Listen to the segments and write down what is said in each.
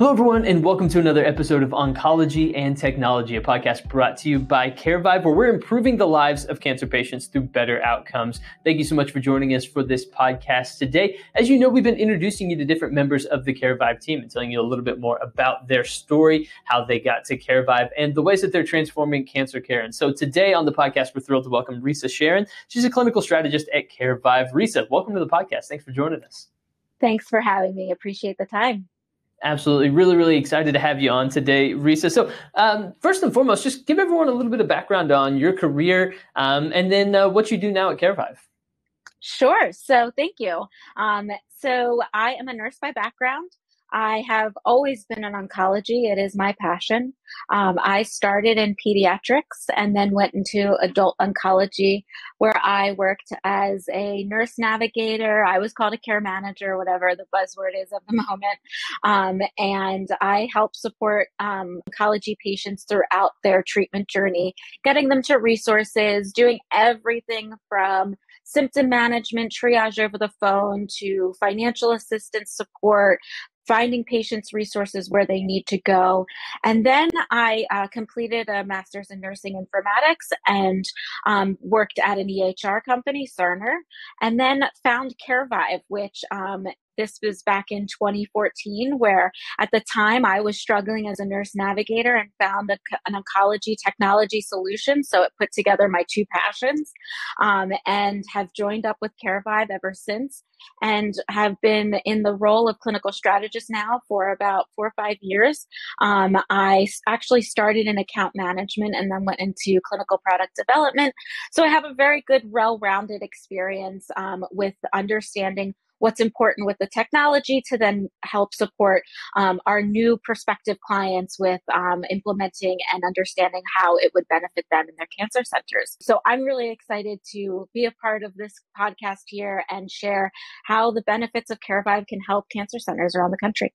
Hello, everyone, and welcome to another episode of Oncology and Technology, a podcast brought to you by CareVive, where we're improving the lives of cancer patients through better outcomes. Thank you so much for joining us for this podcast today. As you know, we've been introducing you to different members of the CareVive team and telling you a little bit more about their story, how they got to CareVive, and the ways that they're transforming cancer care. And so today on the podcast, we're thrilled to welcome Risa Sharon. She's a clinical strategist at CareVive. Risa, welcome to the podcast. Thanks for joining us. Thanks for having me. Appreciate the time. Absolutely. Really, really excited to have you on today, Risa. So, um, first and foremost, just give everyone a little bit of background on your career um, and then uh, what you do now at CareVive. Sure. So, thank you. Um, so, I am a nurse by background. I have always been in oncology. It is my passion. Um, I started in pediatrics and then went into adult oncology, where I worked as a nurse navigator. I was called a care manager, whatever the buzzword is of the moment. Um, and I help support um, oncology patients throughout their treatment journey, getting them to resources, doing everything from symptom management, triage over the phone, to financial assistance support, finding patients resources where they need to go. And then I uh, completed a master's in nursing informatics and um, worked at an EHR company, Cerner, and then found CareVive, which um, this was back in 2014, where at the time I was struggling as a nurse navigator and found a, an oncology technology solution. So it put together my two passions um, and have joined up with CareVive ever since and have been in the role of clinical strategist now for about four or five years. Um, I actually started in account management and then went into clinical product development. So I have a very good, well rounded experience um, with understanding what's important with the technology to then help support um, our new prospective clients with um, implementing and understanding how it would benefit them in their cancer centers. So I'm really excited to be a part of this podcast here and share how the benefits of CareVive can help cancer centers around the country.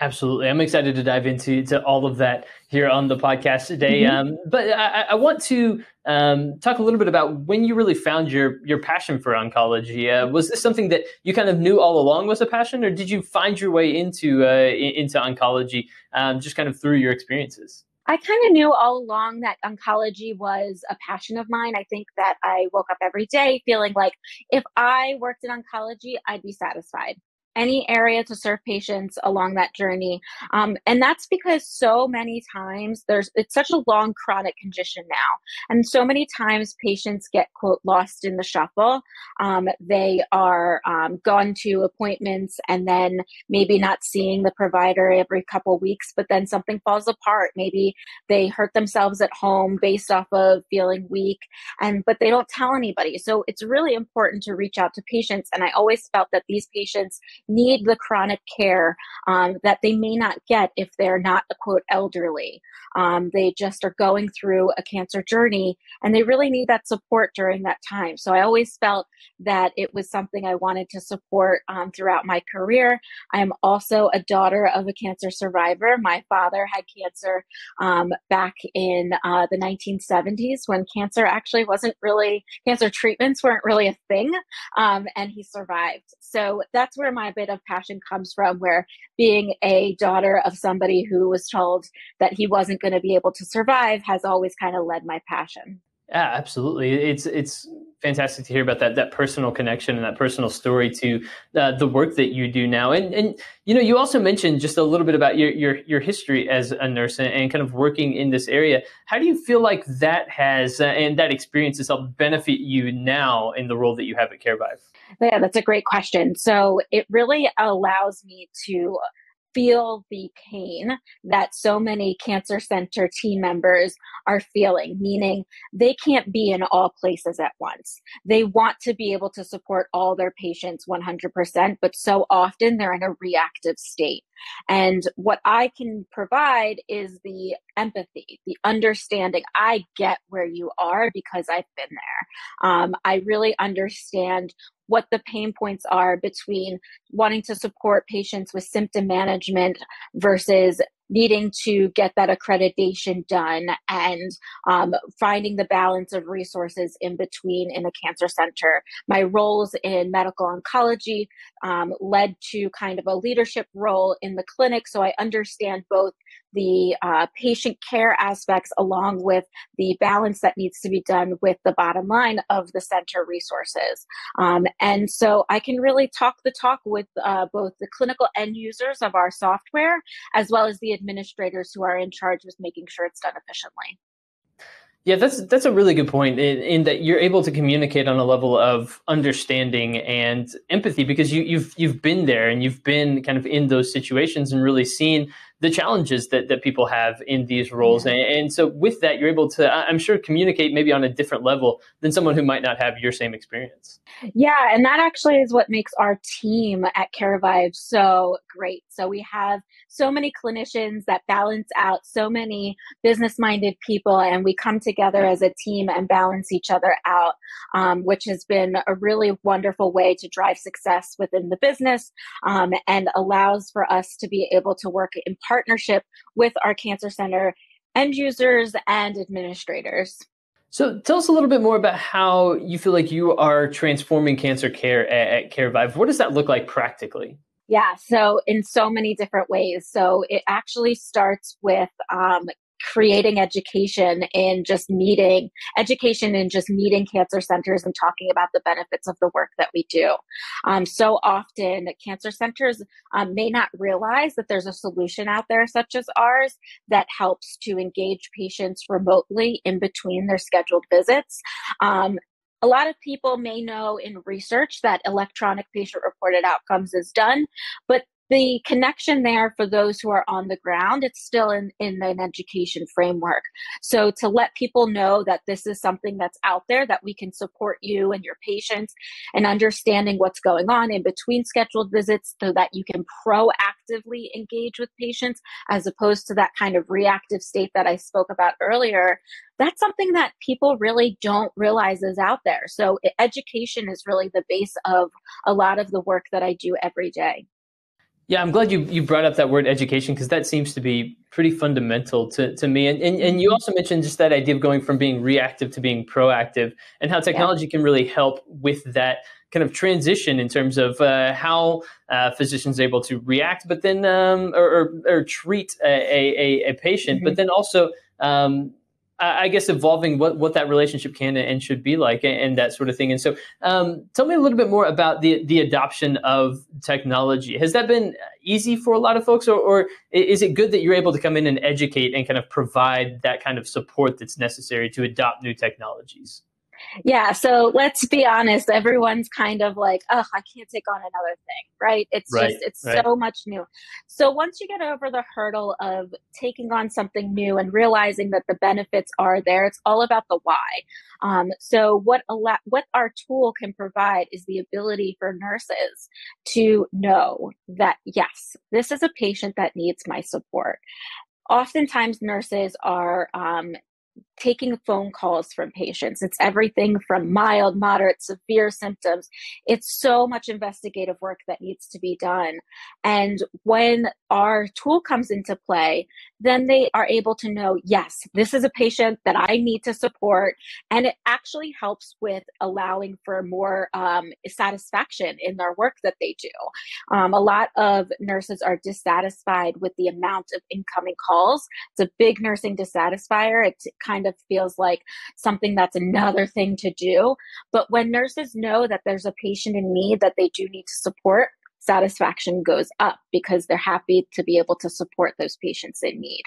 Absolutely. I'm excited to dive into to all of that here on the podcast today. Mm-hmm. Um, but I, I, want to um, talk a little bit about when you really found your your passion for oncology. Uh, was this something that you kind of knew all along was a passion, or did you find your way into uh, into oncology um, just kind of through your experiences? I kind of knew all along that oncology was a passion of mine. I think that I woke up every day feeling like if I worked in oncology, I'd be satisfied any area to serve patients along that journey. Um, and that's because so many times there's it's such a long chronic condition now. And so many times patients get quote lost in the shuffle. Um, they are um, gone to appointments and then maybe not seeing the provider every couple weeks, but then something falls apart. Maybe they hurt themselves at home based off of feeling weak and but they don't tell anybody. So it's really important to reach out to patients. And I always felt that these patients need the chronic care um, that they may not get if they're not a quote elderly. Um, they just are going through a cancer journey and they really need that support during that time. So I always felt that it was something I wanted to support um, throughout my career. I am also a daughter of a cancer survivor. My father had cancer um, back in uh, the 1970s when cancer actually wasn't really, cancer treatments weren't really a thing, um, and he survived. So that's where my bit of passion comes from, where being a daughter of somebody who was told that he wasn't going to be able to survive has always kind of led my passion. Yeah, absolutely. It's it's fantastic to hear about that that personal connection and that personal story to uh, the work that you do now. And and you know, you also mentioned just a little bit about your your your history as a nurse and, and kind of working in this area. How do you feel like that has uh, and that experience has helped benefit you now in the role that you have at CareVive? Yeah, that's a great question. So it really allows me to feel the pain that so many cancer center team members are feeling, meaning they can't be in all places at once. They want to be able to support all their patients 100%, but so often they're in a reactive state. And what I can provide is the empathy, the understanding. I get where you are because I've been there. Um, I really understand what the pain points are between wanting to support patients with symptom management versus needing to get that accreditation done and um, finding the balance of resources in between in a cancer center. My roles in medical oncology um, led to kind of a leadership role in the clinic, so I understand both the uh, patient care aspects along with the balance that needs to be done with the bottom line of the center resources. Um, and so I can really talk the talk with uh, both the clinical end users of our software as well as the administrators who are in charge with making sure it's done efficiently. Yeah, that's that's a really good point in, in, that you're able to communicate on a level of understanding and empathy because you, you've you've been there and you've been kind of in those situations and really seen the challenges that, that people have in these roles. And, and, so with that, you're able to, I'm sure, communicate maybe on a different level than someone who might not have your same experience. Yeah, and that actually is what makes our team at CareVive so great. So we have so many clinicians that balance out so many business minded people, and we come together as a team and balance each other out, um, which has been a really wonderful way to drive success within the business um, and allows for us to be able to work in partnership with our cancer center end users and administrators. So tell us a little bit more about how you feel like you are transforming cancer care at, at CareVive. What does that look like practically? Yeah, so in so many different ways. So it actually starts with um, creating education in just meeting education in just meeting cancer centers and talking about the benefits of the work that we do. Um, so often, cancer centers um, may not realize that there's a solution out there, such as ours, that helps to engage patients remotely in between their scheduled visits. Um, a lot of people may know in research that electronic patient reported outcomes is done, but the connection there for those who are on the ground it's still in, in an education framework. So to let people know that this is something that's out there that we can support you and your patients and understanding what's going on in between scheduled visits so that you can proactively engage with patients as opposed to that kind of reactive state that i spoke about earlier that's something that people really don't realize is out there. So education is really the base of a lot of the work that i do every day yeah, I'm glad you, you brought up that word education because that seems to be pretty fundamental to, to me. And, and, and you also mentioned just that idea of going from being reactive to being proactive and how technology yeah. can really help with that kind of transition in terms of uh, how uh, physicians are able to react, but then um, or, or, or, treat a, a, a patient, mm-hmm. but then also um, I guess evolving what, what that relationship can and should be like and, and that sort of thing. And so, um, tell me a little bit more about the the adoption of technology. Has that been easy for a lot of folks, or, or is it good that you're able to come in and educate and kind of provide that kind of support that's necessary to adopt new technologies? Yeah, so let's be honest. Everyone's kind of like, oh, I can't take on another thing, right? It's right, just, it's right. so much new. So once you get over the hurdle of taking on something new and realizing that the benefits are there, it's all about the why. Um, so what a what our tool can provide is the ability for nurses to know that yes, this is a patient that needs my support oftentimes nurses are um, taking phone calls from patients. It's everything from mild, moderate, severe symptoms. It's so much investigative work that needs to be done. And when our tool comes into play, then they are able to know, yes, this is a patient that I need to support. And it actually helps with allowing for more um, satisfaction in their work that they do. Um, a lot of nurses are dissatisfied with the amount of incoming calls. It's a big nursing dissatisfier. It kind of feels like something that's another thing to do. But when nurses know that there's a patient in need that they do need to support, satisfaction goes up because they're happy to be able to support those patients in need.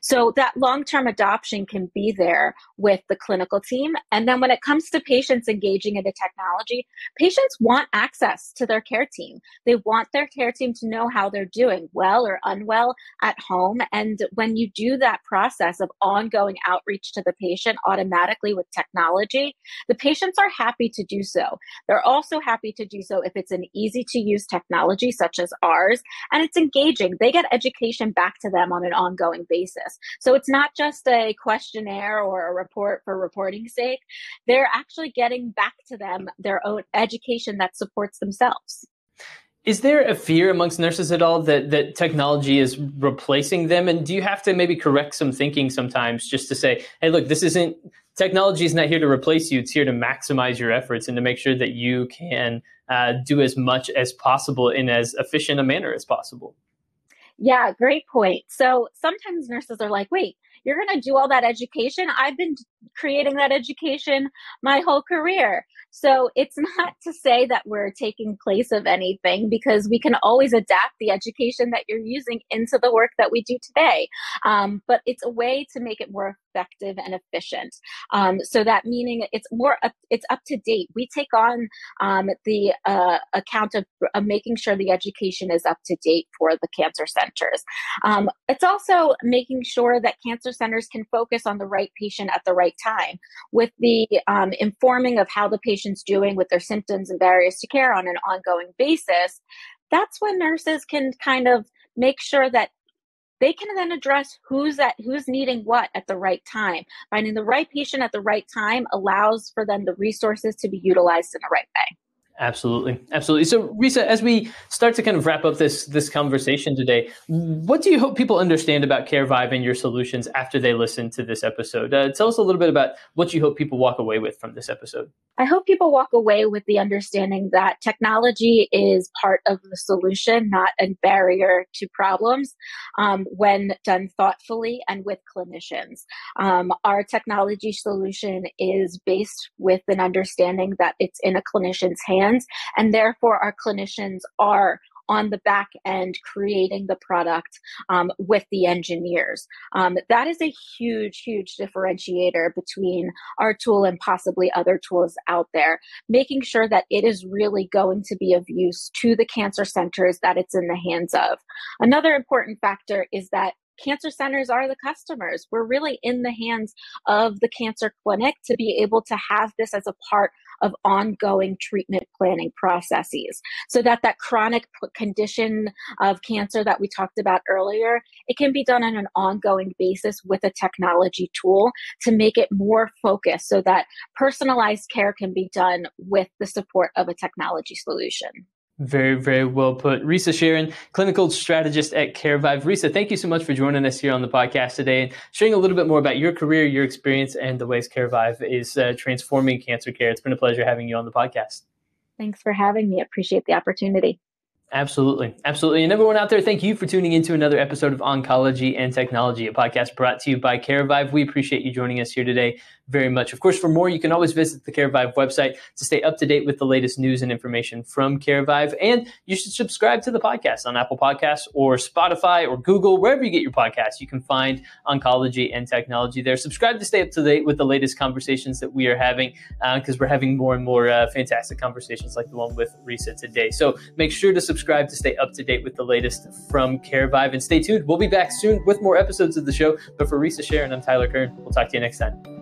So that long term adoption can be there with the clinical team. And then when it comes to patients engaging in the technology, patients want access to their care team. They want their care team to know how they're doing, well or unwell at home. And when you do that process of ongoing outreach to the patient automatically with technology, the patients are happy to do so. They're also happy to do so if it's an easy to use technology such as ours and it's engaging. They get education back to them on an ongoing basis. So it's not just a questionnaire or a report for reporting sake. They're actually getting back to them their own education that supports themselves. Is there a fear amongst nurses at all that, that technology is replacing them? And do you have to maybe correct some thinking sometimes just to say, hey, look, this isn't technology is not here to replace you. It's here to maximize your efforts and to make sure that you can uh, do as much as possible in as efficient a manner as possible. Yeah, great point. So sometimes nurses are like, wait, you're going to do all that education? I've been creating that education my whole career. So it's not to say that we're taking place of anything because we can always adapt the education that you're using into the work that we do today. Um, but it's a way to make it more effective and efficient. Um, so that meaning it's more up, it's up to date. We take on um, the uh, account of, of, making sure the education is up to date for the cancer centers. Um, it's also making sure that cancer centers can focus on the right patient at the right time with the um, informing of how the patient's doing with their symptoms and barriers to care on an ongoing basis. That's when nurses can kind of make sure that they can then address who's at who's needing what at the right time finding the right patient at the right time allows for them the resources to be utilized in the right way Absolutely, absolutely. So, Risa, as we start to kind of wrap up this this conversation today, what do you hope people understand about CareVive and your solutions after they listen to this episode? Uh, tell us a little bit about what you hope people walk away with from this episode. I hope people walk away with the understanding that technology is part of the solution, not a barrier to problems, um, when done thoughtfully and with clinicians. Um, our technology solution is based with an understanding that it's in a clinician's hands, and therefore our clinicians are on the back end creating the product um, with the engineers. Um, that is a huge, huge differentiator between our tool and possibly other tools out there, making sure that it is really going to be of use to the cancer centers that it's in the hands of. Another important factor is that cancer centers are the customers. We're really in the hands of the cancer clinic to be able to have this as a part of ongoing treatment planning processes so that that chronic condition of cancer that we talked about earlier it can be done on an ongoing basis with a technology tool to make it more focused so that personalized care can be done with the support of a technology solution very, very well put. Risa Sharon, clinical strategist at CareVive. Risa, thank you so much for joining us here on the podcast today and sharing a little bit more about your career, your experience, and the ways CareVive is uh, transforming cancer care. It's been a pleasure having you on the podcast. Thanks for having me. Appreciate the opportunity. Absolutely. Absolutely. And everyone out there, thank you for tuning into another episode of Oncology and Technology, a podcast brought to you by CareVive. We appreciate you joining us here today very much. Of course, for more, you can always visit the CareVive website to stay up to date with the latest news and information from CareVive. And you should subscribe to the podcast on Apple Podcasts or Spotify or Google, wherever you get your podcasts. You can find oncology and technology there. Subscribe to stay up to date with the latest conversations that we are having because uh, we're having more and more uh, fantastic conversations like the one with Risa today. So make sure to subscribe to stay up to date with the latest from CareVive and stay tuned. We'll be back soon with more episodes of the show. But for Risa Sharon, I'm Tyler Kern. We'll talk to you next time.